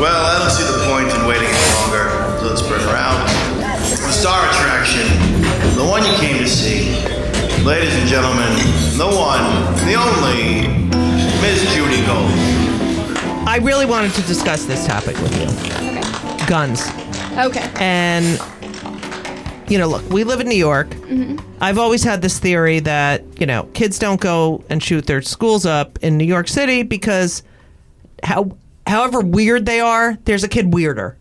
Well, I don't see the point in waiting any longer. So let's bring her out. The star attraction, the one you came to see. Ladies and gentlemen, the one, the only, Miss Judy Gold. I really wanted to discuss this topic with you. Okay. Guns. Okay. And, you know, look, we live in New York. I've always had this theory that, you know, kids don't go and shoot their schools up in New York City because how, however weird they are, there's a kid weirder.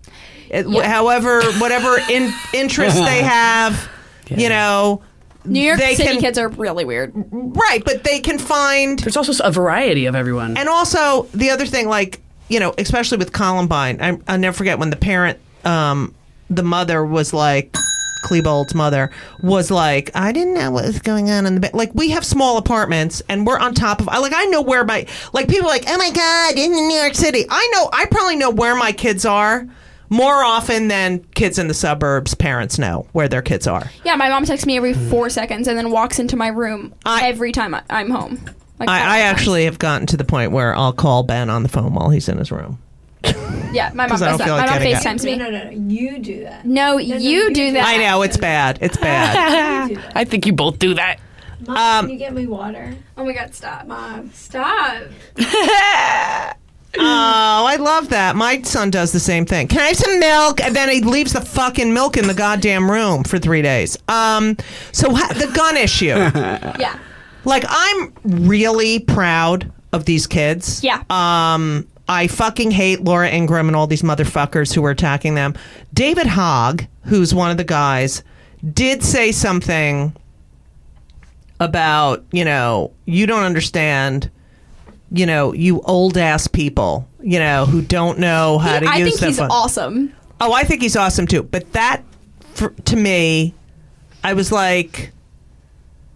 It- Yeah. However, whatever in, interests they have, you know, New York they City can- kids are really weird. right, but they can find There's also a variety of everyone. And also the other thing, like you know, especially with Columbine, I, I'll never forget when the parent, um, the mother was like, Klebold's mother was like, I didn't know what was going on in the bed. Like we have small apartments and we're on top of. Like I know where my like people are like, oh my god, in New York City. I know I probably know where my kids are. More often than kids in the suburbs, parents know where their kids are. Yeah, my mom texts me every four seconds and then walks into my room I- every time I, I'm home. Like, I, I all the time. actually have gotten to the point where I'll call Ben on the phone while he's in his room. Yeah, my mom does don't that. like my mom. FaceTimes me. No, no, no. You do that. No, no, you you do do that. I know it's bad. It's bad. You do that. I think you both do that. Mom, Um, can you get me water? Oh my god, stop. Mom, stop. Oh, I love that. My son does the same thing. Can I have some milk? And then he leaves the fucking milk in the goddamn room for three days. Um, so ha- the gun issue. Yeah. like, I'm really proud of these kids. Yeah. Um, I fucking hate Laura Ingraham and all these motherfuckers who were attacking them. David Hogg, who's one of the guys, did say something about, you know, you don't understand, you know, you old ass people, you know, who don't know how to use. I use think he's phone. awesome. Oh, I think he's awesome too. But that, for, to me, I was like,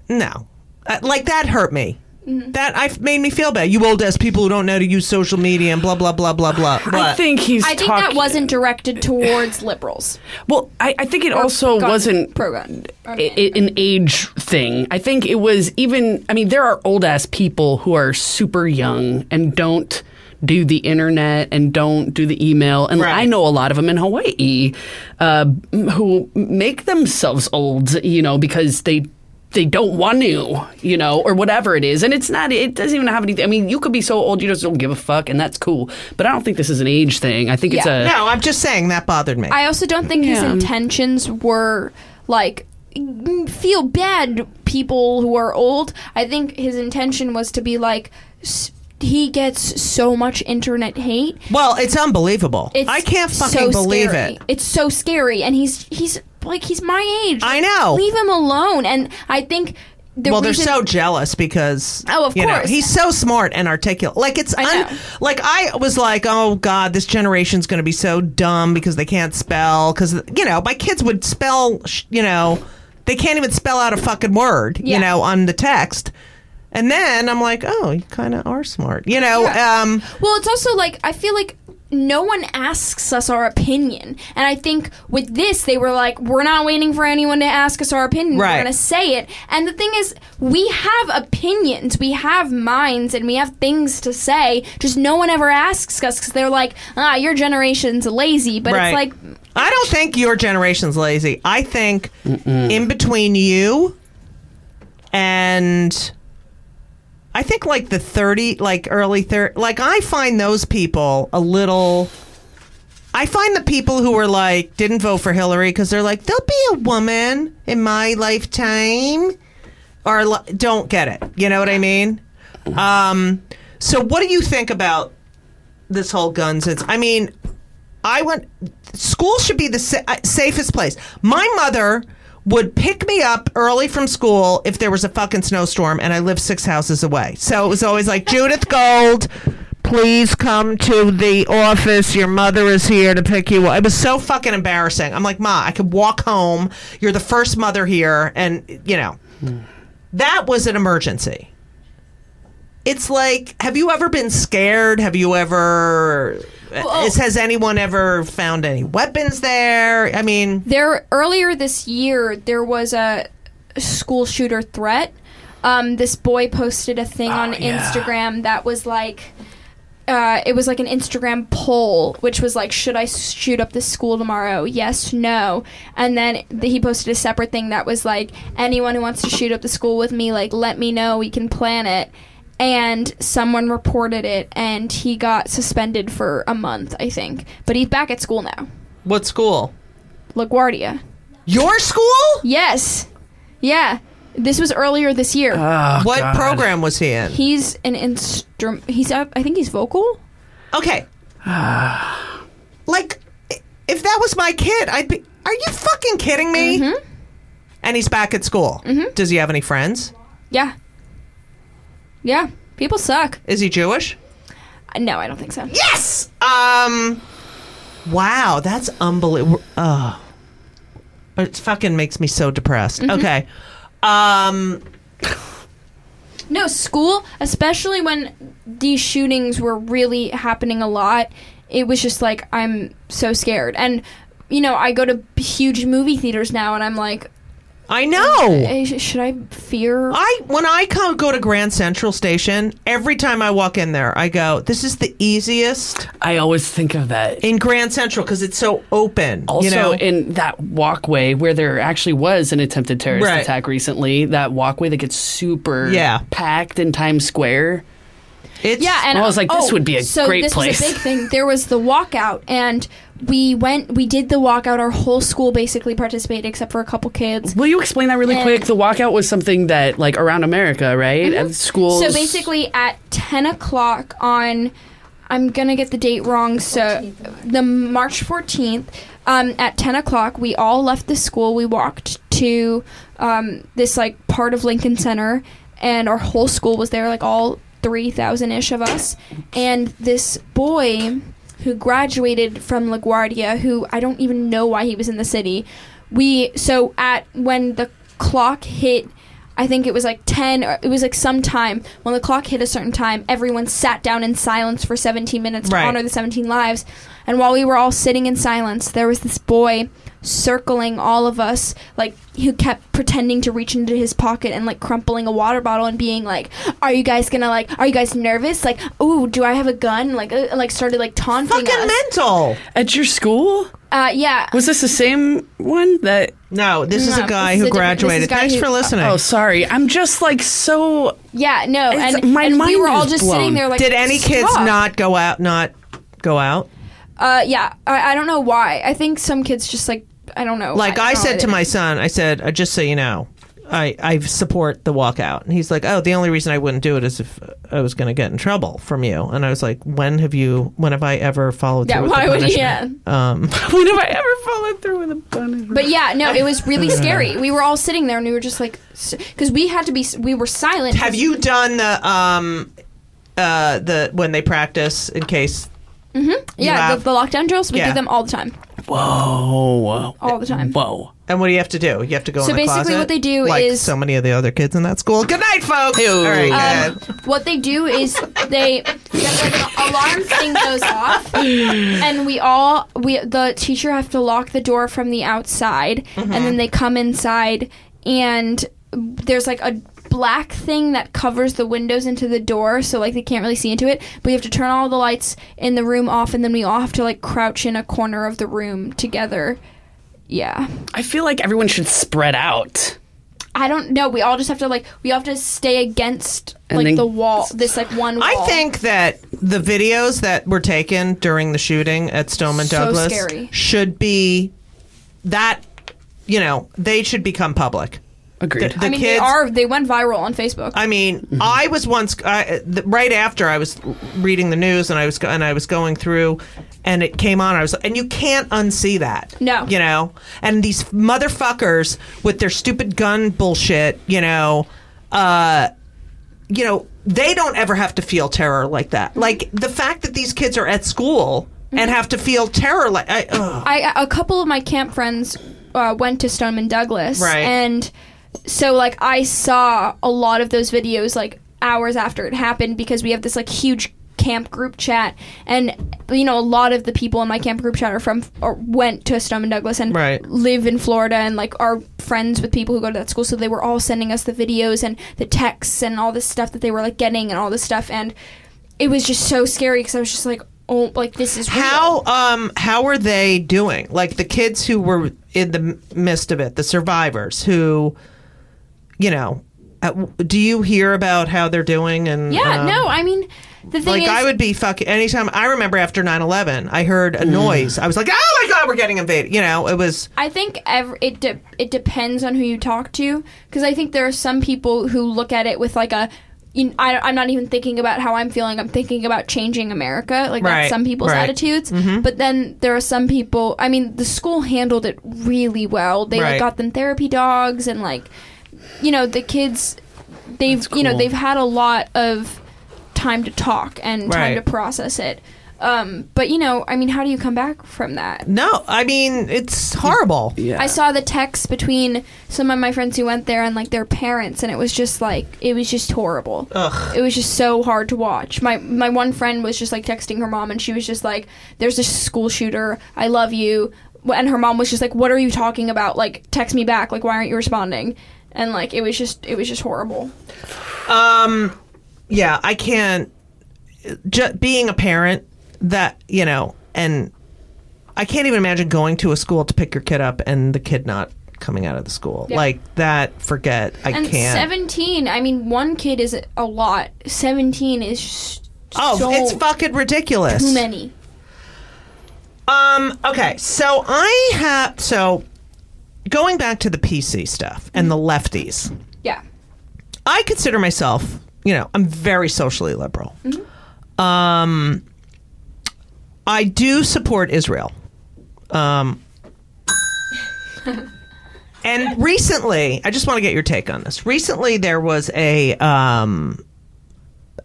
no, Uh, like that hurt me. Mm-hmm. That I made me feel bad. You old ass people who don't know how to use social media and blah blah blah blah blah. I think he's. I think talk- that wasn't directed towards liberals. Well, I, I think it also gun- wasn't pro-gun. i- i- an age thing. I think it was even. I mean, there are old ass people who are super young and don't do the internet and don't do the email. And Right. I know a lot of them in Hawaii uh, who make themselves old, you know, because they. They don't want to, you know, or whatever it is, and it's not. It doesn't even have anything. I mean, you could be so old you just don't give a fuck, and that's cool. But I don't think this is an age thing. I think it's a. no, I'm just saying that bothered me. I also don't think his intentions were like feel bad people who are old. I think his intention was to be like s- he gets so much internet hate. well, it's unbelievable. It's I can't so fucking believe scary. it. It's so scary, and he's he's like he's my age. I know. Leave him alone. And I think the well, reason, they're so jealous because Oh, of you know, course. he's so smart and articulate. Like it's I un- like I was like, oh god, this generation's going to be so dumb because they can't spell. Because you know, my kids would spell. You know, they can't even spell out a fucking word. Yeah. You know, on the text. And then I'm like, oh, you kind of are smart. You know, Yeah. um, Well, it's also like I feel like no one asks us our opinion, and I think with this they were like, we're not waiting for anyone to ask us our opinion. Right. We're gonna say it. And the thing is, we have opinions, we have minds, and we have things to say. Just no one ever asks us because they're like, ah, your generation's lazy. But Right. it's like, I don't think your generation's lazy. I think in between you and I think like the 30 like early 30 like I find those people a little I find the people who are like didn't vote for Hillary cuz they're like there'll be a woman in my lifetime or don't get it. You know what I mean? Um so what do you think about this whole guns? I mean I went. School should be the sa- safest place. My mother would pick me up early from school if there was a fucking snowstorm and I lived six houses away. So it was always like, Judith Gold, please come to the office. Your mother is here to pick you up. It was so fucking embarrassing. I'm like, Ma, I could walk home. You're the first mother here. And, you know, that was an emergency. It's like, have you ever been scared? Have you ever. Is, has anyone ever found any weapons there? I mean, There earlier this year, there was a school shooter threat. Um, this boy posted a thing on Instagram that was like, uh, it was like an Instagram poll, which was like, should I shoot up this school tomorrow? Yes, no. And then th- he posted a separate thing that was like, anyone who wants to shoot up the school with me, like, let me know. We can plan it. And someone reported it, and he got suspended for a month, I think. But he's back at school now. what school? LaGuardia. Your school? Yes. Yeah. This was earlier this year. what program was he in? he's an instrument. He's up. I think he's vocal. Okay. like, if that was my kid, I'd be. Are you fucking kidding me? Mm-hmm. And he's back at school. Does he have any friends? Yeah. Yeah. People suck. Is he Jewish? Uh, No, I don't think so. Yes. Um. Wow, that's unbelievable. Oh, it fucking makes me so depressed. Mm-hmm. Okay. Um. No, school, especially when these shootings were really happening a lot, it was just like I'm so scared. And you know, I go to huge movie theaters now, and I'm like, I know. Uh, sh- should I fear? I when I come go to Grand Central Station, every time I walk in there, I go, "This is the easiest I always think of that. in Grand Central because it's so open." Also, you know? in that walkway where there actually was an attempted terrorist Right. attack recently, that walkway that gets super Yeah. packed in Times Square. it's Yeah, and I was like, this oh, would be a so great this place. was a big thing. There was the walkout, and we went. We did the walkout. Our whole school basically participated, except for a couple kids. Will you explain that really And- quick? The walkout was something that, like, around America, right? At schools. Mm-hmm. So basically, at ten o'clock on, I'm gonna get the date wrong. So the March fourteenth, um, at ten o'clock, we all left the school. We walked to um, this like part of Lincoln Center, and our whole school was there, like all three thousand ish of us. And this boy who graduated from LaGuardia, who I don't even know why he was in the city. We so at when the clock hit I think it was like 10 or it was like some time when the clock hit a certain time everyone sat down in silence for 17 minutes to Right. honor the 17 lives and while we were all sitting in silence there was this boy circling all of us like who kept pretending to reach into his pocket and like crumpling a water bottle and being like are you guys gonna like are you guys nervous like ooh do i have a gun like uh, like started like taunting fucking us mental. At your school? uh yeah Was this the same one that. No, this is No, a guy this is who a different- this is graduated. a guy Thanks who- for listening. Oh, sorry. I'm just, like, so. yeah no It's- and, my and we mind were all is just blown. sitting there like Did any kids "Stop." not go out? Not go out? Uh, yeah, I, I don't know why. I think some kids just like I don't know. Like I, don't said to my son, I said, uh, just so you know, I I support the walkout. And he's like, oh, the only reason I wouldn't do it is if I was going to get in trouble from you. And I was like, when have you? When have I ever followed Yeah, through? why with would the he? Yeah. Um, When have I ever followed through with a punishment? But yeah, no, it was really scary. We were all sitting there and we were just like, because we had to be, we were silent. have you done the um, uh, the when they practice in case? Yeah, have- the, the lockdown drills. We Yeah. do them all the time. Whoa. All the time. Whoa. And what do you have to do? You have to go. So in the basically closet? what they do like is- so many of the other kids in that school. Good night, folks. All right, Um, good. what they do is they like an alarm thing goes off, and we all we the teacher have to lock the door from the outside, and then they come inside, and there's like a black thing that covers the windows into the door so like they can't really see into it but we have to turn all the lights in the room off and then we all have to like crouch in a corner of the room together yeah I feel like everyone should spread out. i don't know we all just have to like we all have to stay against And like then- the wall this like one wall I think that the videos that were taken during the shooting at Stoneman So Douglas scary. should be that you know they should become public. Agreed. The, the I mean, kids they are. They went viral on Facebook. I mean, I was once I, the, right after I was reading the news and I was go- and I was going through, and it came on. I was and you can't unsee that. No. you know, and these motherfuckers with their stupid gun bullshit. You know, uh, you know, they don't ever have to feel terror like that. Like the fact that these kids are at school and have to feel terror like I, ugh. I a couple of my camp friends uh, went to Stoneman Douglas, Right. And so like I saw a lot of those videos like hours after it happened because we have this like huge camp group chat, and you know a lot of the people in my camp group chat are from or went to Stoneman Douglas and Right. live in Florida and like are friends with people who go to that school, so they were all sending us the videos and the texts and all this stuff that they were like getting and all this stuff, and it was just so scary because I was just like. Oh, like this is real. How um how are they doing? Like the kids who were in the midst of it, the survivors who, you know, uh, do you hear about how they're doing? And Yeah, um, no, I mean, the thing Like is, I would be fucking anytime I remember after 9-11, I heard a noise. I was like, "Oh my god, we're getting invaded!" You know, it was I think ev- it de- it depends on who you talk to because I think there are some people who look at it with like a. You, I, I'm not even thinking about how I'm feeling. I'm thinking about changing America. Like Right, that's some people's right. attitudes. But then there are some people. I mean, the school handled it really well. They Right. like got them therapy dogs and like, you know, the kids. They've you know they've had a lot of time to talk and time Right. to process it. Um, but you know, I mean, how do you come back from that? no. I mean, it's horrible. yeah. I saw the text between some of my friends who went there and like their parents, and it was just like it was just horrible. Ugh. It was just so hard to watch. My my one friend was just like texting her mom, and she was just like, "There's a school shooter. I love you." And her mom was just like, "What are you talking about? Like, text me back. Like, why aren't you responding?" And like, it was just it was just horrible. Um, yeah, I can't. Just being a parent, that you know, and I can't even imagine going to a school to pick your kid up and the kid not coming out of the school Yeah. like that. Forget, I And can't. 17. I mean, one kid is a lot. 17 is just oh, so it's fucking ridiculous. too many. Um. Okay. So I have. So going back to the PC stuff and the lefties, Yeah. I consider myself. You know, I'm very socially liberal. Um. I do support Israel. Um. and recently, I just want to get your take on this. Recently, there was a um,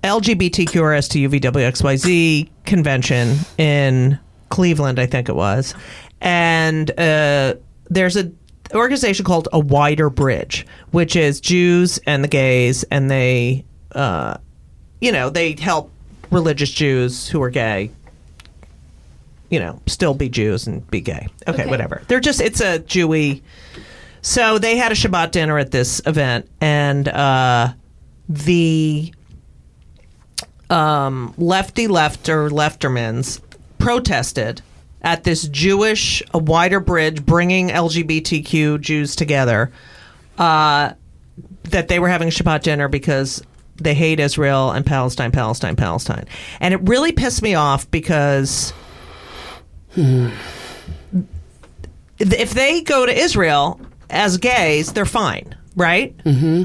LGBTQRSTUVWXYZ convention in Cleveland, I think it was, and uh, there's a organization called A Wider Bridge, which is Jews and the gays, and they, uh, you know, they help religious Jews who are gay. You know, still be Jews and be gay. Okay, Okay. whatever. They're just it's a Jewy. So they had a Shabbat dinner at this event, and uh, the um, lefty left or leftermans protested at this Jewish a wider bridge bringing LGBTQ Jews together uh, that they were having a Shabbat dinner because they hate Israel and Palestine, Palestine, Palestine. And it really pissed me off because if they go to Israel as gays, they're fine, right? Mm-hmm.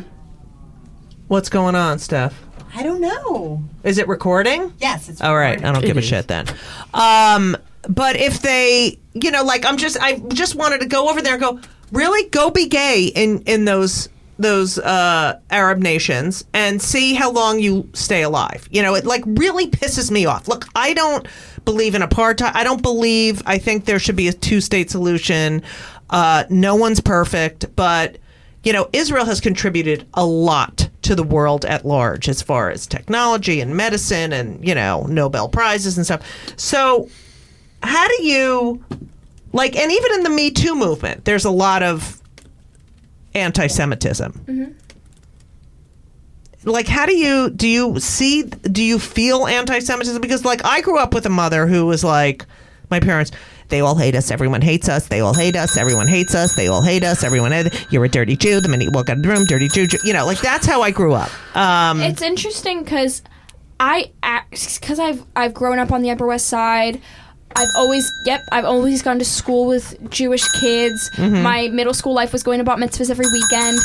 What's going on, Steph? I don't know. Is it recording? Yes, it's All right, I don't give a shit then. Um, but if they, you know, like I'm just, I just wanted to go over there and go, really, go be gay in in those those uh, Arab nations and see how long you stay alive. You know, it like really pisses me off. Look, I don't believe in apartheid. I don't believe. I think there should be a two state solution. Uh, no one's perfect, but you know, Israel has contributed a lot to the world at large as far as technology and medicine and, you know, Nobel Prizes and stuff. So, how do you, like, and even in the Me Too movement, there's a lot of anti Semitism. Like, how do you, do you see, do you feel anti Semitism? Because, like, I grew up with a mother who was like, my parents, they all hate us. Everyone hates us. They all hate us. Everyone hates us. They all hate us. Everyone, you're a dirty Jew. The minute you walk out of the room, dirty Jew. Jew. You know, like that's how I grew up. Um, It's interesting because I because I've I've grown up on the Upper West Side. I've always yep I've always gone to school with Jewish kids. Mm-hmm. My middle school life was going to bat mitzvahs every weekend.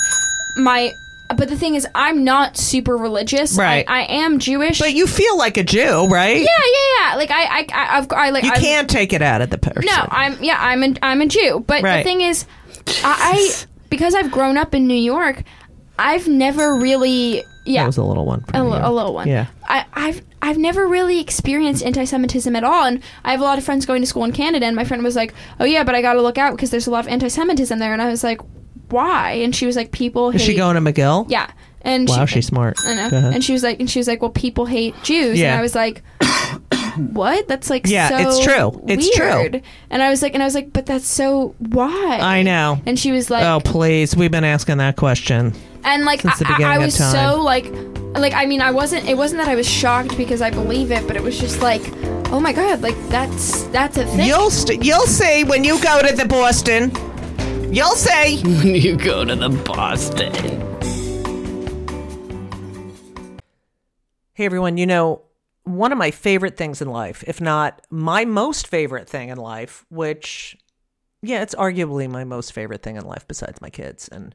my but the thing is I'm not super religious. Right. I, I am Jewish. But you feel like a Jew, right? yeah, yeah, yeah. Like I I I, I've, I like You I've- can't take it out of the person. No, I'm yeah, I'm a I'm a Jew. But Right. the thing is, I, I because I've grown up in New York, I've never really yeah That was a little one. a, from a little one. Yeah. I, I've I've never really experienced anti-Semitism at all, and I have a lot of friends going to school in Canada. And my friend was like, "Oh yeah, but I got to look out because there's a lot of anti-Semitism there." And I was like, "Why?" And she was like, "People Is hate." she going to McGill? Yeah. And Wow, she, she's smart. I know. And she was like, and she was like, "Well, people hate Jews." Yeah. And I was like, "What? That's like Yeah, so it's true. It's true. And I was like, and I was like, "But that's so why?" I know. And she was like, oh, please. We've been asking that question. And like Since the I, I, beginning of was time. so like like I mean I wasn't it wasn't that I was shocked because I believe it but it was just like oh my god like that's that's a thing You'll st- you'll see when you go to the Boston. You'll see. when you go to the Boston. Hey everyone, you know, one of my favorite things in life, if not my most favorite thing in life, which yeah, it's arguably my most favorite thing in life besides my kids and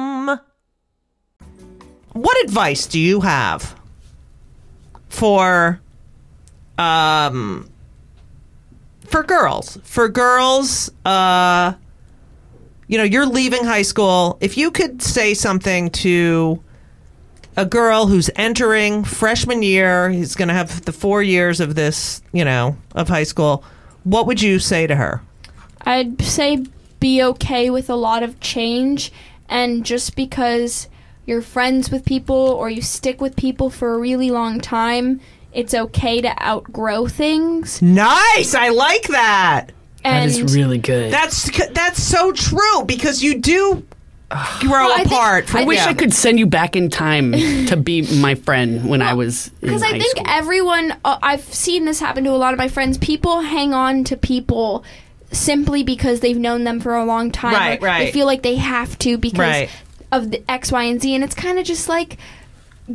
What advice do you have for um for girls? For girls uh you know you're leaving high school. If you could say something to a girl who's entering freshman year he's going to have the 4 years of this you know of high school what would you say to her? I'd say be okay with a lot of change and just because you're friends with people or you stick with people for a really long time it's okay to outgrow things nice i like that That and is really good. that's that's so true because you do grow Well, I think- apart I wish. I could send you back in time to be my friend when I was in because high I think school. everyone, uh, I've seen this happen to a lot of my friends. People hang on to people simply because they've known them for a long time. Right, or right. They feel like they have to because Right. Of the X, Y, and Z, and it's kind of just like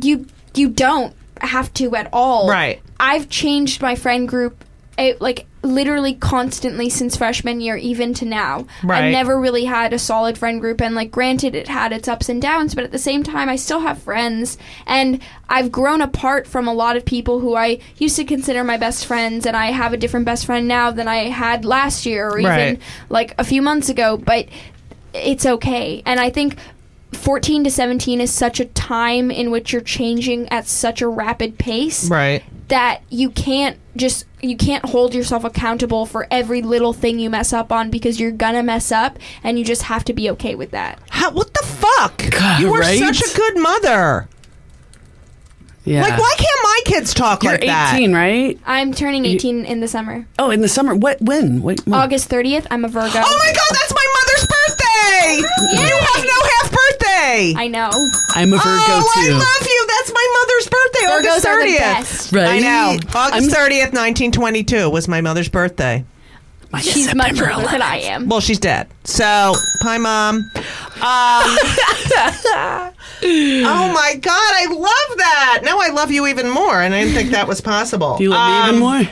you you don't have to at all. Right. I've changed my friend group it, like literally constantly since freshman year, even to now. Right. I've never really had a solid friend group, and like, granted, it had its ups and downs, but at the same time, I still have friends, and I've grown apart from a lot of people who I used to consider my best friends, and I have a different best friend now than I had last year or even like a few months ago. But it's okay, and I think. 14 to 17 is such a time in which you're changing at such a rapid pace Right. that you can't just you can't hold yourself accountable for every little thing you mess up on because you're gonna mess up and you just have to be okay with that. How, what the fuck? God, you were right? such a good mother. Yeah. Like, why can't my kids talk You're like that? 18, right? I'm turning 18 in the summer. Oh, in the summer. What? When? What? when? August 30th, I'm a Virgo. Oh my god, that's my mother's birthday! You have no half birthday. I know. I'm a Virgo oh, too. I love you. That's my mother's birthday, Virgos August are the 30th. best. Right? I know. August I'm- 30th, 1922 was my mother's birthday. Mine is She's much September older than I am. Well, she's dead. So, hi, mom. Um, oh my god, I love that. Now I love you even more, and I didn't think that was possible. Do you love me even Um, more?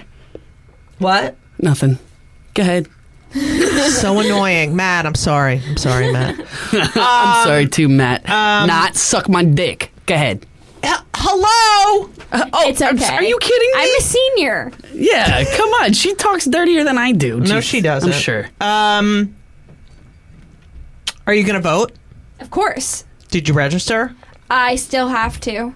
What? Nothing. Go ahead. So annoying, Matt. I'm sorry. I'm sorry, Matt. I'm sorry too, Matt. um, Not suck my dick. Go ahead. H- Hello. oh, It's I'm okay. s- Are you kidding me? I'm a senior. yeah, come on. She talks dirtier than I do. No, Jeez, she doesn't. I'm sure. Um, are you going to vote? Of course. Did you register? I still have to.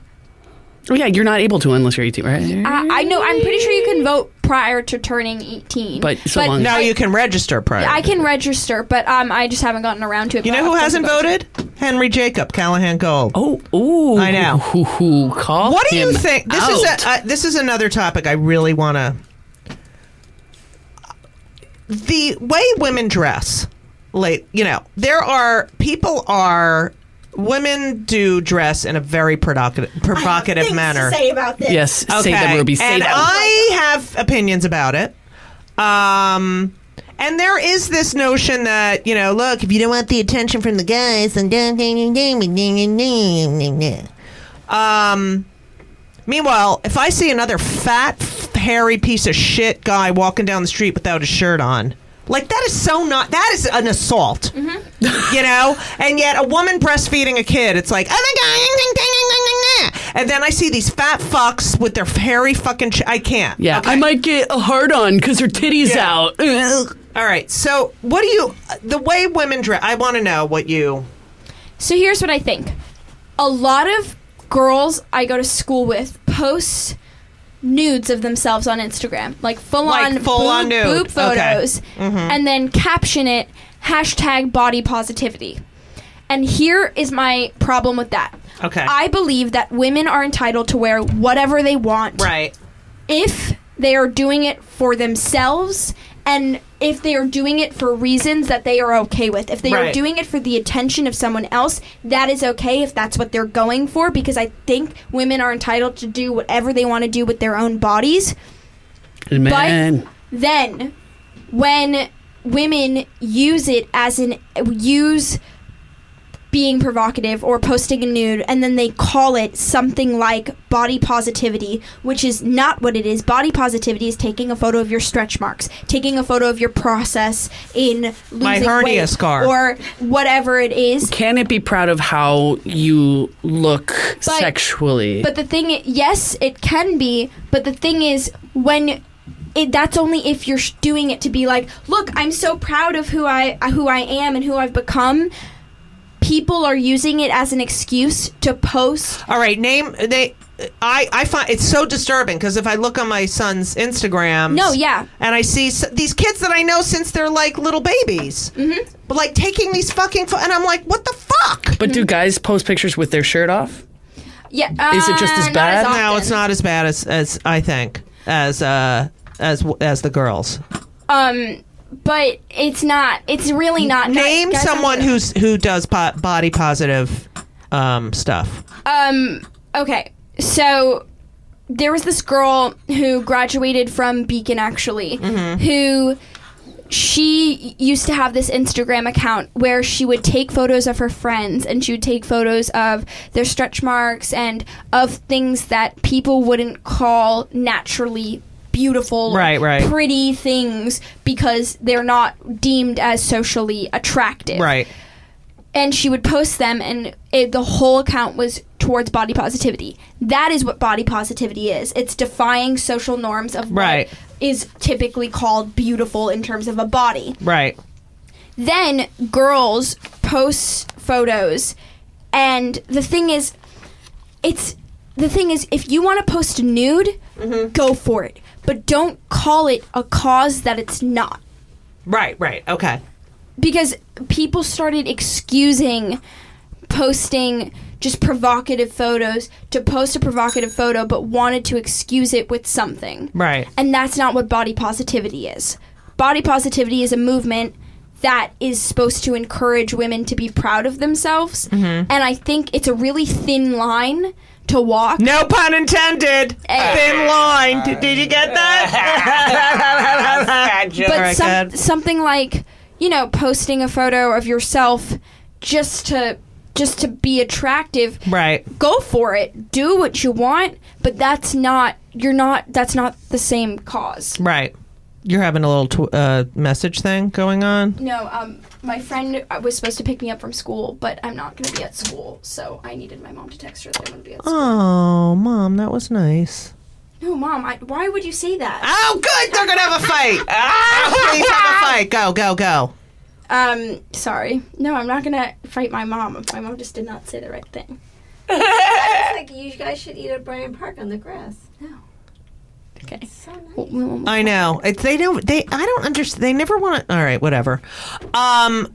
oh yeah, you're not able to unless you're 18, right? I, I know. I'm pretty sure you can vote prior to turning 18. But so long- No, I, you can register prior. I can register, but um, I just haven't gotten around to it. You know who hasn't think voted? Henry Jacob, Callahan Gold. Oh, ooh. I know. Hoo, hoo, call what do you think? This is a, uh, this is another topic I really want to. The way women dress, like you know, there are people are women do dress in a very provocative, provocative manner. say about this. Yes, okay. say them, Ruby. Say and them. I have opinions about it. Um, and there is this notion that you know, look, if you don't want the attention from the guys, then. Um. Meanwhile, if I see another fat, hairy piece of shit guy walking down the street without a shirt on, like that is so not. That is an assault. Mm-hmm. you know. And yet, a woman breastfeeding a kid, it's like, oh my god, and then I see these fat fucks with their hairy fucking. Ch- I can't. yeah, Okay. I might get a hard on because her titty's Yeah. out. Ugh. All right. So, what do you? The way women dress. I want to know what you. So here's what I think. A lot of girls I go to school with post nudes of themselves on Instagram, like full Like on full boob, on nude. boob photos, mm-hmm. and then caption it hashtag body positivity. And here is my problem with that. Okay. I believe that women are entitled to wear whatever they want right. if they are doing it for themselves and if they are doing it for reasons that they are okay with. If they are doing it for the attention of someone else, that is okay if that's what they're going for because I think women are entitled to do whatever they want to do with their own bodies. Man. Then when women use it as an use being provocative or posting a nude and then they call it something like body positivity which is not what it is body positivity is taking a photo of your stretch marks taking a photo of your process in losing My hernia weight, scar. or whatever it is Can it be proud of how you look sexually? But the thing, yes, it can be. But the thing is, when it, that's only if you're doing it to be like, look, I'm so proud of who I who I am and who I've become. People are using it as an excuse to post. All right. Name they. I, I find it's so disturbing because if I look on my son's Instagram, No, yeah. and I see s- these kids that I know since they're like little babies, mm-hmm. but like taking these fucking, pho- and I'm like, what the fuck? but do guys post pictures with their shirt off? Yeah, Is it just as uh, not bad? No, it's not as bad as as I think as uh as as the girls. Um, but it's not. It's really not. Name someone don't do it. who's who does po- body positive um stuff. Um. Okay. So there was this girl who graduated from Beacon, actually, who she used to have this Instagram account where she would take photos of her friends and she would take photos of their stretch marks and of things that people wouldn't call naturally beautiful, Right, right. pretty things because they're not deemed as socially attractive. Right. And she would post them, and it, the whole account was towards body positivity. That is what body positivity is. It's defying social norms of Right. what is typically called beautiful in terms of a body Right. then girls post photos and the thing is it's the thing is if you want to post a nude go for it but don't call it a cause that it's not Right. Right. Okay. because people started excusing posting just provocative photos to post a provocative photo but wanted to excuse it with something Right. and that's not what body positivity is. Body positivity is a movement that is supposed to encourage women to be proud of themselves. Mm-hmm. And I think it's a really thin line to walk. No pun intended. Eh. Thin line. Did, did you get that? but some, something like, you know, posting a photo of yourself just to just to be attractive. right. Go for it. Do what you want, but that's not you're not that's not the same cause. Right. You're having a little tw- uh, message thing going on. No, um, my friend uh, was supposed to pick me up from school, but I'm not going to be at school, so I needed my mom to text her that I'm going to be at school. Oh, mom, that was nice. No, mom, I, why would you say that? Oh, good. They're gonna have a fight. Please have a fight. Go, go, go. Um, sorry. No, I'm not going to fight my mom. My mom just did not say the right thing. Like you guys should eat at Bryant Park on the grass. Okay. So nice. Well, well, I know. It's they don't. They. I don't understand. They never want to. All right, whatever. Um.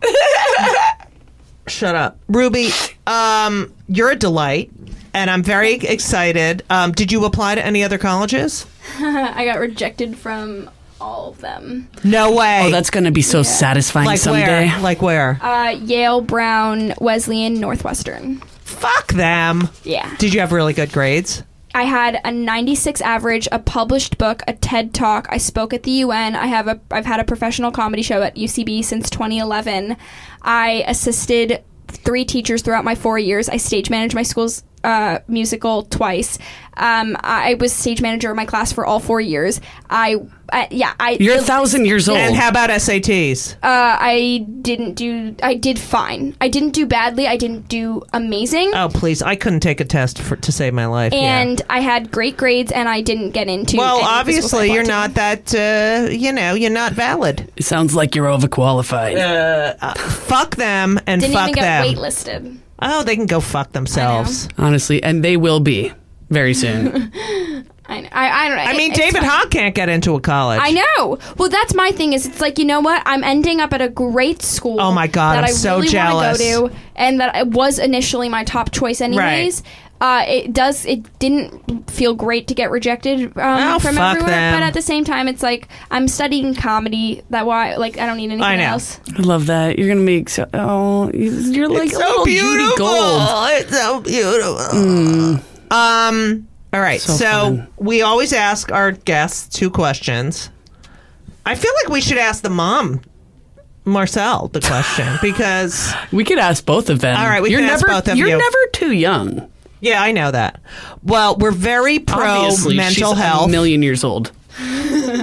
shut up, Ruby. Um, you're a delight, and I'm very excited. Um, did you apply to any other colleges? I got rejected from all of them. No way. Oh, that's going to be so satisfying like someday. where? Like where? Uh, Yale, Brown, Wesleyan, Northwestern. Fuck them. Yeah. Did you have really good grades? I had a 96 average, a published book, a TED Talk. I spoke at the UN. I have a I've had a professional comedy show at UCB since 2011. I assisted three teachers throughout my 4 years. I stage managed my school's uh, musical twice. Um, I was stage manager of my class for all 4 years. I uh, yeah, I You're a thousand years old. And how about SATs? uh, I didn't do I did fine. I didn't do badly. I didn't do amazing. Oh please, I couldn't take a test for to save my life. yeah. and I had great grades, and I didn't get into. well, any of the schools I obviously you're not that. Uh, you know, you're not valid. it sounds like you're overqualified. Fuck them and Didn't fuck even get them. waitlisted. Oh, they can go fuck themselves. Honestly, and they will be very soon. I know. I, I don't know. I mean, It's David fine. Hogg can't get into a college. I know. Well, that's my thing. Is it's like you know what? I'm ending up at a great school. Oh my God, that I'm I so really jealous. Want to go to, and that it was initially my top choice, anyways. Uh, it does. It didn't feel great to get rejected um, Oh, from fuck everywhere, them. but at the same time, it's like I'm studying comedy. That why, like, I don't need anything I know. else. I love that. You're gonna make so. Oh, you're like It's a little Judy Gold. It's so beautiful. Um. All right. So, So fun. we always ask our guests two questions. I feel like we should ask the mom, Marcel, the question because We could ask both of them. All right, we you're can ask never, both of you're you. never too young. Yeah, I know that. Well, we're very pro Obviously, mental she's health. a million years old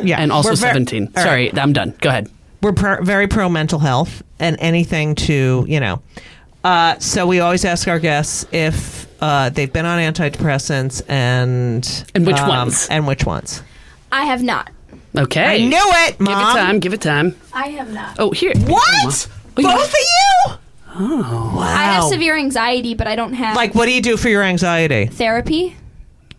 yeah, and also We're ver- 17. All right. Sorry, I'm done. Go ahead. we're pro- very pro mental health and anything to you know uh, so we always ask our guests if uh, they've been on antidepressants and And which um, ones? and which ones I have not. Okay. i knew it Give mom it time. Give it time. I have not. Oh, here. what Oh, you- both of you oh wow I have severe anxiety, but I don't have like what do you do for your anxiety therapy.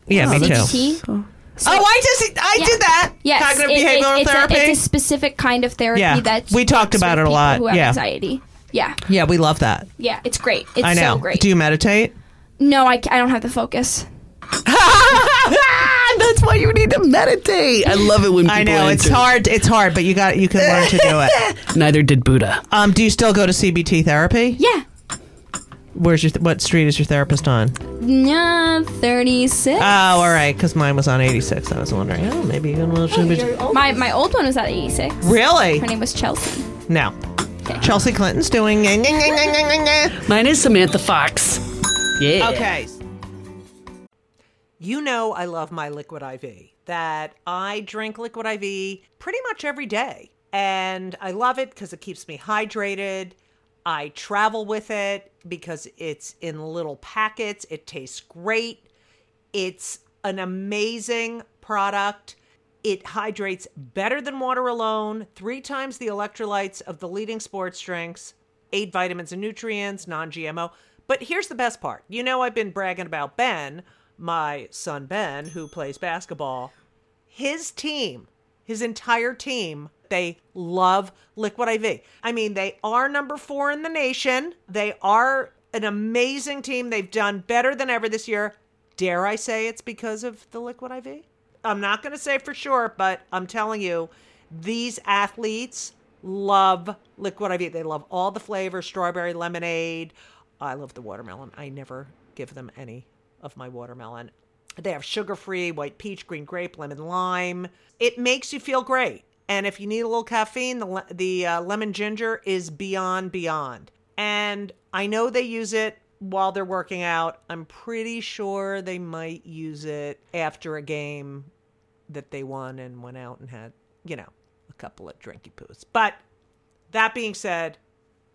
yeah me too CBT. oh i just i Yeah. did that Yes, cognitive it- it- behavioral it's therapy A, it's a specific kind of therapy Yeah, that we talked works about with it a people lot, Who have yeah. anxiety. Yeah, yeah we love that yeah, it's great. It's i know so great. do you meditate no, I, I don't have the focus. That's why you need to meditate. I love it when people i know it's answer. hard it's hard but you got you can learn to do it Neither did Buddha. um do you still go to cbt therapy Yeah, Where's your th- what street is your therapist on? yeah, thirty six. Oh, all right, because mine was on 86. I was wondering, oh, maybe you can. should be- my my old one was at eighty six. Really? Her name was Chelsea. No. Chelsea Clinton's doing. Mine is Samantha Fox. Yeah. Okay. You know I love my liquid IV. That I drink liquid IV pretty much every day. And I love it because it keeps me hydrated. I travel with it because it's in little packets. It tastes great. It's an amazing product. It hydrates better than water alone, three times the electrolytes of the leading sports drinks, eight vitamins and nutrients, non GMO. But here's the best part. You know, I've been bragging about Ben, my son Ben, who plays basketball. His team, his entire team, they love Liquid IV. I mean, they are number four in the nation. They are an amazing team. They've done better than ever this year. Dare I say it's because of the Liquid IV? I'm not going to say for sure, but I'm telling you, these athletes love Liquid IV. They love all the flavors strawberry, lemonade. I love the watermelon. I never give them any of my watermelon. They have sugar free, white peach, green grape, lemon lime. It makes you feel great. And if you need a little caffeine, the, the uh, lemon ginger is beyond, beyond. And I know they use it while they're working out. I'm pretty sure they might use it after a game that they won and went out and had, you know, a couple of drinky poos. But that being said,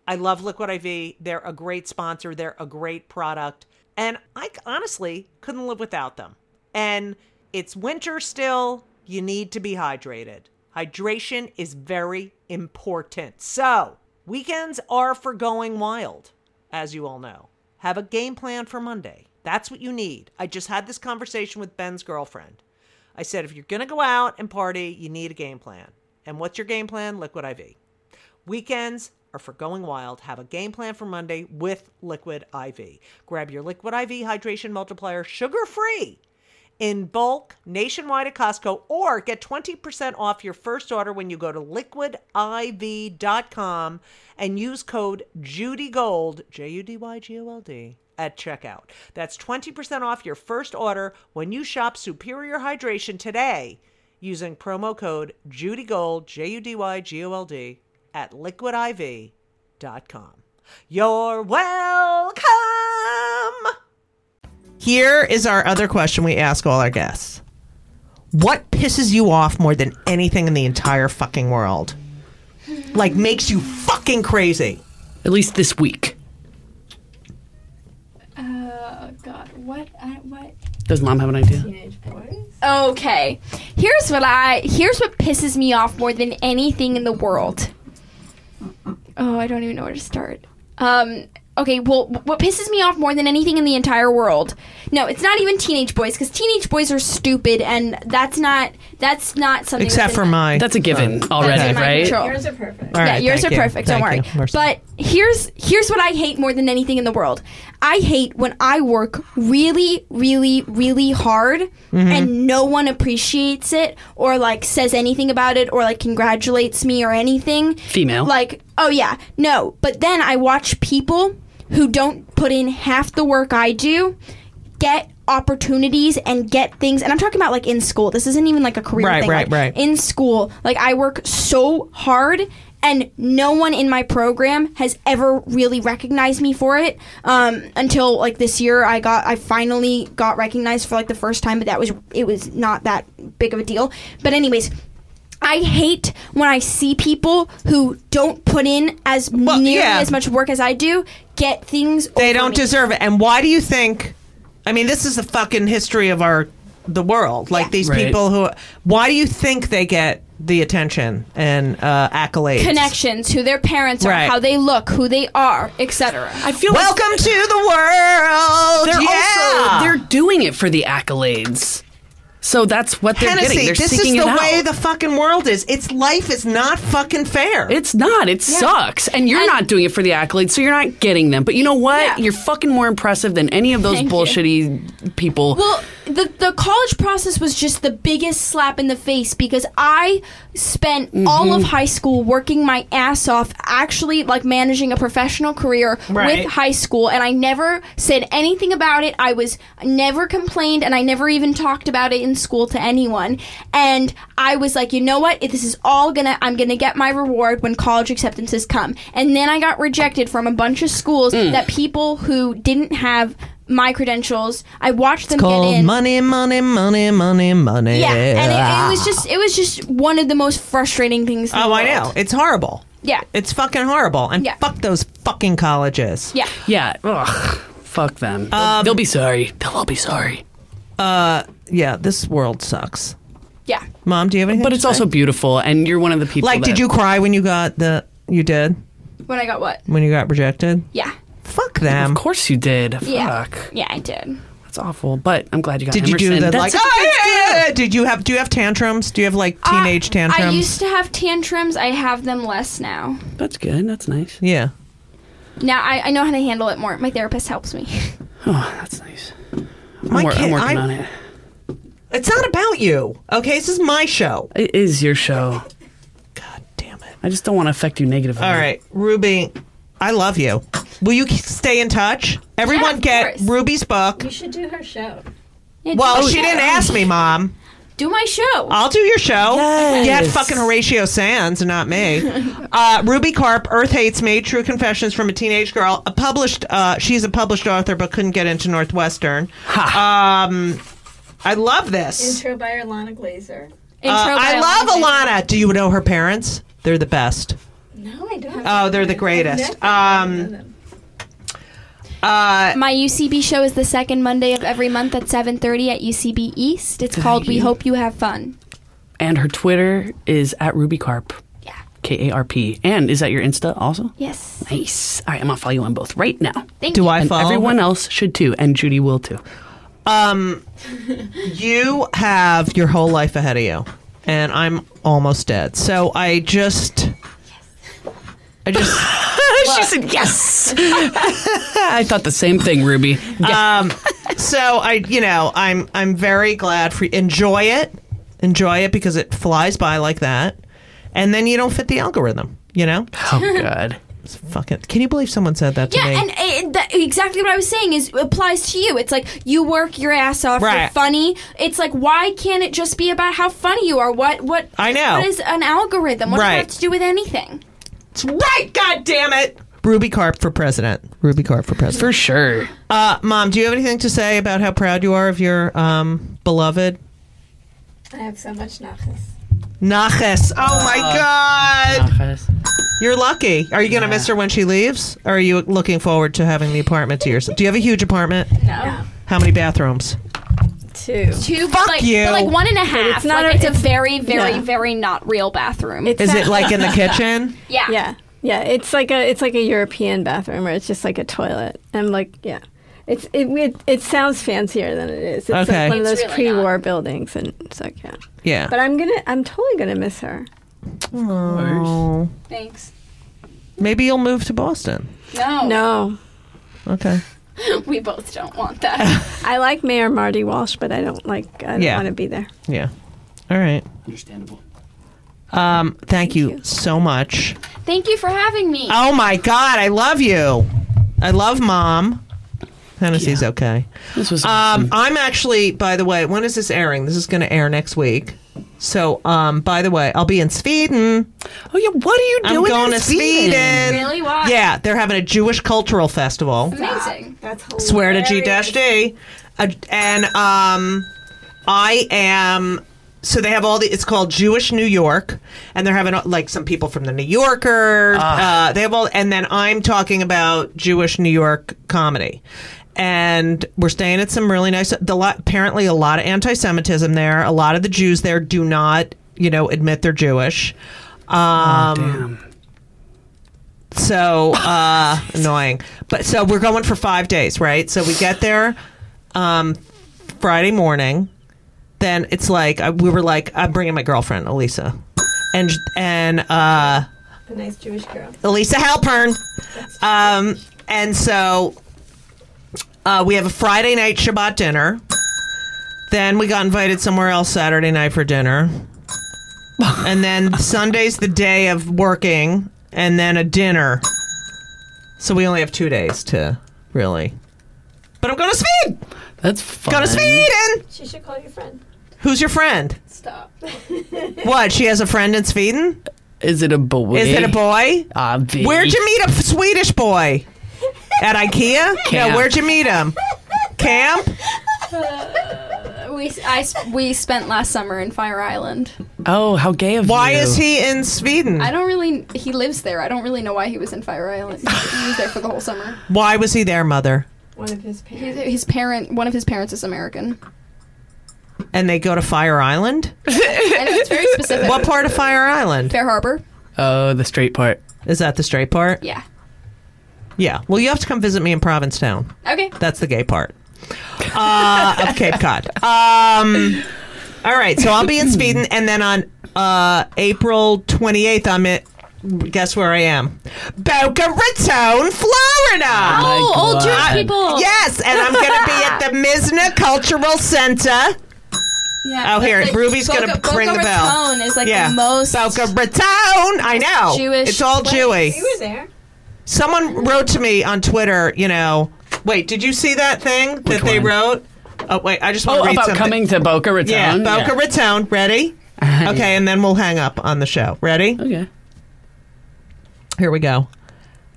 I love Liquid IV. They're a great sponsor, they're a great product. And I honestly couldn't live without them. And it's winter still. You need to be hydrated. Hydration is very important. So, weekends are for going wild, as you all know. Have a game plan for Monday. That's what you need. I just had this conversation with Ben's girlfriend. I said, if you're going to go out and party, you need a game plan. And what's your game plan? Liquid IV. Weekends are for going wild. Have a game plan for Monday with Liquid IV. Grab your Liquid IV hydration multiplier sugar free in bulk nationwide at Costco or get 20% off your first order when you go to liquidiv.com and use code JUDYGOLD, J U D Y G O L D, at checkout. That's 20% off your first order when you shop Superior Hydration today using promo code JUDYGOLD, J U D Y G O L D, at liquidiv.com. You're welcome. Here is our other question we ask all our guests. What pisses you off more than anything in the entire fucking world? Like makes you fucking crazy. At least this week. Oh God, what? I, what? Does mom have an idea? Teenage boys. Okay, here's what I. Here's what pisses me off more than anything in the world. Oh, I don't even know where to start. Um. Okay, well, what pisses me off more than anything in the entire world? No, it's not even teenage boys because teenage boys are stupid, and that's not that's not something. Except that's for in my- my. That's a given already, right? control. Yours are perfect. All yeah, right, yours are you. perfect. Thank don't worry. But here's here's what I hate more than anything in the world. I hate when I work really, really, really hard Mm-hmm. and no one appreciates it or like says anything about it or like congratulates me or anything. Female. Like, oh yeah, no. But then I watch people who don't put in half the work I do get opportunities and get things and I'm talking about like in school. This isn't even like a career Right, thing. right, like, right. In school, like I work so hard and no one in my program has ever really recognized me for it um, until like this year i got i finally got recognized for like the first time but that was it was not that big of a deal but anyways I hate when I see people who don't put in as Well, nearly yeah. as much work as I do get things. They over don't me. deserve it. And why do you think? I mean, this is the fucking history of our the world. Like Yeah. these Right. people who. Why do you think they get the attention and uh, accolades? connections, who their parents are, Right. how they look, who they are, etc. I feel Welcome to the world. they're yeah. also they're doing it for the accolades. So that's what they're Hennessy, getting. They're this is the it way out. the fucking world is. Its life is not fucking fair. It's not. It sucks. And you're And- not doing it for the accolades, so you're not getting them. But you know what? Yeah. You're fucking more impressive than any of those Thank you. people. Well, the the college process was just the biggest slap in the face because I spent all Mm-hmm. of high school working my ass off, actually like managing a professional career Right. with high school, and I never said anything about it. I was never complained, and I never even talked about it in school to anyone. And I was like, you know what? If this is all gonna, I'm gonna get my reward when college acceptances come. And then I got rejected from a bunch of schools Mm. that people who didn't have my credentials. I watched them get Called in. money, money, money, money, money. Yeah, and it, it was just it was just one of the most frustrating things. In Oh, the I know. It's horrible. Yeah, It's fucking horrible. And Yeah. fuck those fucking colleges. yeah. Yeah. Ugh. Fuck them. They'll, Um, they'll be sorry. They'll all be sorry. Yeah, this world sucks. Yeah. Mom, do you have anything? But to it's say? also beautiful, and you're one of the people. like, did you cry when you got the? You did When I got what? when you got rejected. Yeah. Fuck them. Of course you did. Yeah. Fuck. Yeah, I did. That's awful. But I'm glad you got. Did you do Emerson. the That's like? such a "Ah, yeah, yeah, yeah." Did you have? Do you have tantrums? Do you have like teenage Uh, tantrums? I used to have tantrums. I have them less now. That's good. That's nice. yeah. Now I, I know how to handle it more. My therapist helps me. Oh, that's nice. I'm, My wor- I'm kid- working I- on it. It's not about you. Okay, this is my show. It is your show. God damn it. I just don't want to affect you negatively. All right, Ruby, I love you. Will you stay in touch? Everyone of get course. Ruby's book. You should do her show. Yeah, Well, do she my didn't ask me, Mom. Do my show. I'll do your show. Yes. Get fucking Horatio Sanz, not me. uh, Ruby Karp, Earth Hates Me, True Confessions from a Teenage Girl. A published, uh, she's a published author, but couldn't get into Northwestern. Um, I love this. Intro by Ilana Glazer. Intro Uh, by I love Ilana. Ilana. Do you know her parents? They're the best. No, I don't. Oh, they're the greatest. Um, uh, My UCB show is the second Monday of every month at 7:30 at UCB East. It's called We Hope You Have Fun. And her Twitter is at Ruby Karp. Yeah. K A R P. And is that your Insta also? Yes. Nice. All right, I'm gonna follow you on both right now. Thank you. do you. I And follow? everyone else should too, and Judy will too. Um, you have your whole life ahead of you, and I'm almost dead. So I just, I just, she said yes. I thought the same thing, Ruby. um, so I, you know, I'm, I'm very glad for enjoy it, enjoy it because it flies by like that, and then you don't fit the algorithm. You know, Oh God. it's fucking. Can you believe someone said that to Yeah, me? and uh, that, exactly what I was saying is applies to you. It's like you work your ass off. You're funny. It's like why can't it just be about how funny you are? What what I know. What is an algorithm? What does Right. have to do with anything? It's right. God damn it. Ruby Karp for president. Ruby Karp for president. For sure. Uh, Mom, do you have anything to say about how proud you are of your um, beloved I have so much nachas. Naches? Oh my God. You're lucky. Are you going to miss her when she leaves? Or are you looking forward to having the apartment to yourself? Do you have a huge apartment? No. How many bathrooms? Two. Two, Fuck but like, you. But like one and a half. it's not like a- it's a very, very, yeah. very not real bathroom. It's Is it like in the kitchen? yeah. Yeah, yeah. It's like a it's like a European bathroom where it's just like a toilet. I'm like, yeah. It's it, it it sounds fancier than it is. It's Okay. like one of those really pre-war buildings, and it's like yeah. Yeah. But I'm gonna I'm totally gonna miss her. Oh. Thanks. Maybe you'll move to Boston. No. No, Okay. We both don't want that. I like Mayor Marty Walsh, but I don't like I don't Yeah. want to be there. Yeah. All right. Understandable. Um, thank you so much. Thank you for having me. Oh my God, I love you. I love mom. Hennessy's okay. This was Um, awesome. I'm actually, by the way, when is this airing? This is going to air next week. So, um, by the way, I'll be in Sweden. Oh yeah, what are you I'm doing? going in to Sweden. Really? Why? Yeah, they're having a Jewish cultural festival. Amazing. That's hilarious. Swear to G dash D. Uh, and um, I am. So they have all the. It's called Jewish New York, and they're having uh, like some people from the New Yorker. Uh, they have all, and then I'm talking about Jewish New York comedy. And we're staying at some really nice. The lot, apparently a lot of anti-Semitism there. A lot of the Jews there do not, you know, admit they're Jewish. Um, Damn. so uh, annoying. But so we're going for five days, right? So we get there um, Friday morning. Then it's like uh, we were like, I'm bringing my girlfriend Elisa, and and uh, A nice Jewish girl. Elisa Halpern. Um, and so uh, we have a Friday night Shabbat dinner. Then we got invited somewhere else Saturday night for dinner. and then Sunday's the day of working, and then a dinner. So we only have two days to really. But I'm going to Sweden! That's fun. Going to Sweden! She should call your friend. Who's your friend? Stop. What? She has a friend in Sweden? Is it a boy? Is it a boy? Obvi. Where'd you meet a Swedish boy? At IKEA? Camp. No, where'd you meet him? Camp? Uh, we I s- we spent last summer in Fire Island. Oh, how gay of Why you. Why is he in Sweden? I don't really. He lives there. I don't really know why he was in Fire Island. He was there for the whole summer. Why was he there, mother? One of his His, parents. his parent, one of his parents, is American, And they go to Fire Island? and it's very specific. What part of Fire Island? Fair Harbor. Oh, the straight part. Is that the straight part? Yeah. Yeah. Well, you have to come visit me in Provincetown. Okay. That's the gay part uh, of Cape Cod. Um, all right, so I'll be in Sweden, and then on uh, April 28th, I'm at. Guess where I am? Boca Raton, Florida. Oh, my old Jewish people. Yes, and I'm going to be at the Misna Cultural Center. Yeah. Oh, here, That's Ruby's gonna Boca, ring Boca the bell. Raton is like yeah, the most Boca Raton. I know. Jewish It's all Jewish. You were there. Someone wrote to me on Twitter. You know, wait, did you see that thing that they one? wrote? Oh wait, I just want Oh, to read about something. coming to Boca Raton. Yeah, Boca Raton. Ready? Okay, and then we'll hang up on the show. Ready? Okay. Here we go.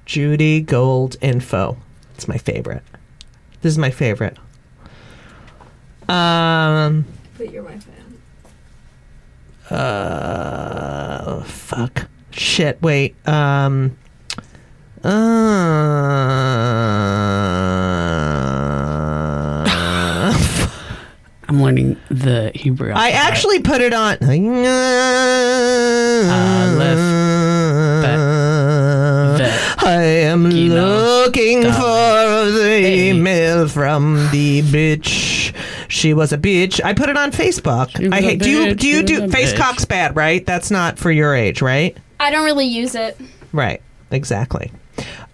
Judy Gold info. It's my favorite. This is my favorite. Um. But you're my fan. Uh. Fuck. Shit. Wait. Um. Uh. I'm learning the Hebrew. I alphabet. actually put it on. bet, I am Kino, looking David, for the Hey. email from the bitch. She was a bitch. I put it on Facebook. She was I a hate. Do you do you do was a face bitch. cock's bad, right? That's not for your age, right? I don't really use it. Right. Exactly.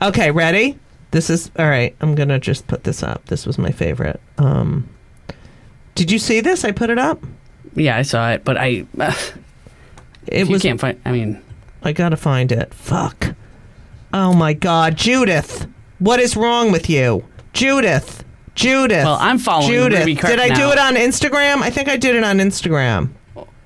Okay, ready? This is all right. I'm gonna just put this up. This was my favorite. Um, did you see this? I put it up. Yeah, I saw it, but I. Uh, It was. can't find. I mean, I gotta find it. Fuck. Oh my God, Judith! What is wrong with you, Judith? Judith. Well, I'm following Judith. Did I do it on Instagram? I think I did it on Instagram.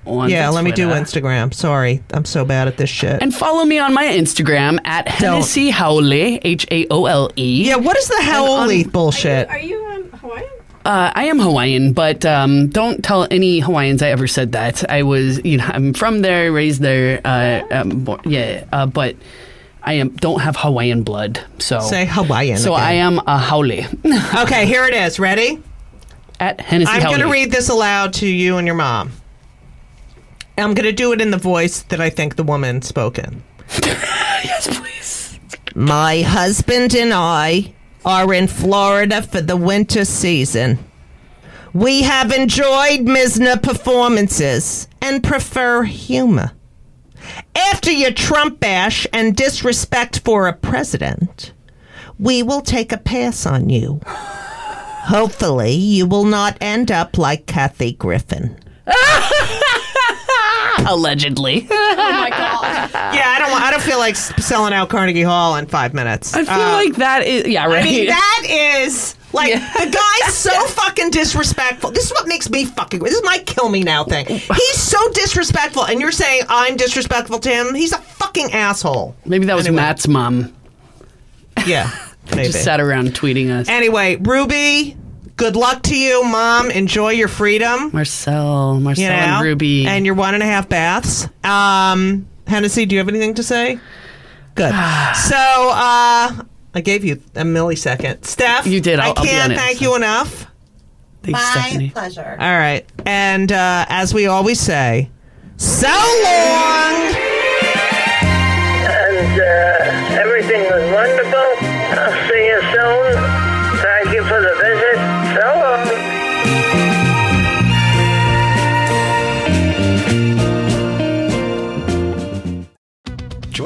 On yeah, let me do Twitter. Instagram. Sorry, I'm so bad at this shit. And follow me on my Instagram at Hennessy Haole, H A O L E. yeah, what is the Haole bullshit? Are you um, Hawaiian? Uh, I am Hawaiian, but um, don't tell any Hawaiians I ever said that. I was, you know, I'm from there, raised there. Uh, um, bo- yeah, uh, but I am don't have Hawaiian blood. So Say Hawaiian. So again. I am a Haole Okay, here it is. Ready? at Hennessy I'm Haole. going to read this aloud to you and your mom. I'm going to do it in the voice that I think the woman spoke in. Yes, please. My husband and I are in Florida for the winter season. We have enjoyed Misna performances and prefer humor. After your Trump bash and disrespect for a president, we will take a pass on you. Hopefully, you will not end up like Kathy Griffin. Allegedly. Oh my god. Yeah, I don't. Want, I don't feel like selling out Carnegie Hall in five minutes. I feel Uh, like that is yeah right. I mean, that is like Yeah. the guy's so fucking disrespectful. This is what makes me fucking. This is my kill me now thing. He's so disrespectful, and you're saying I'm disrespectful to him. He's a fucking asshole. Maybe that was Anyway. Matt's mom. Yeah, maybe. Just sat around tweeting us. Anyway, Ruby, good luck to you, Mom. Enjoy your freedom. Marcel, Marcel You know, and Ruby. and your one and a half baths. Um, Hennessy, do you have anything to say? Good. so, uh, I gave you a millisecond. Steph, You did. I'll- I can't on it. thank you enough. Thanks, Stephanie. pleasure. All right. And uh, as we always say, so long. and uh, everything was wonderful.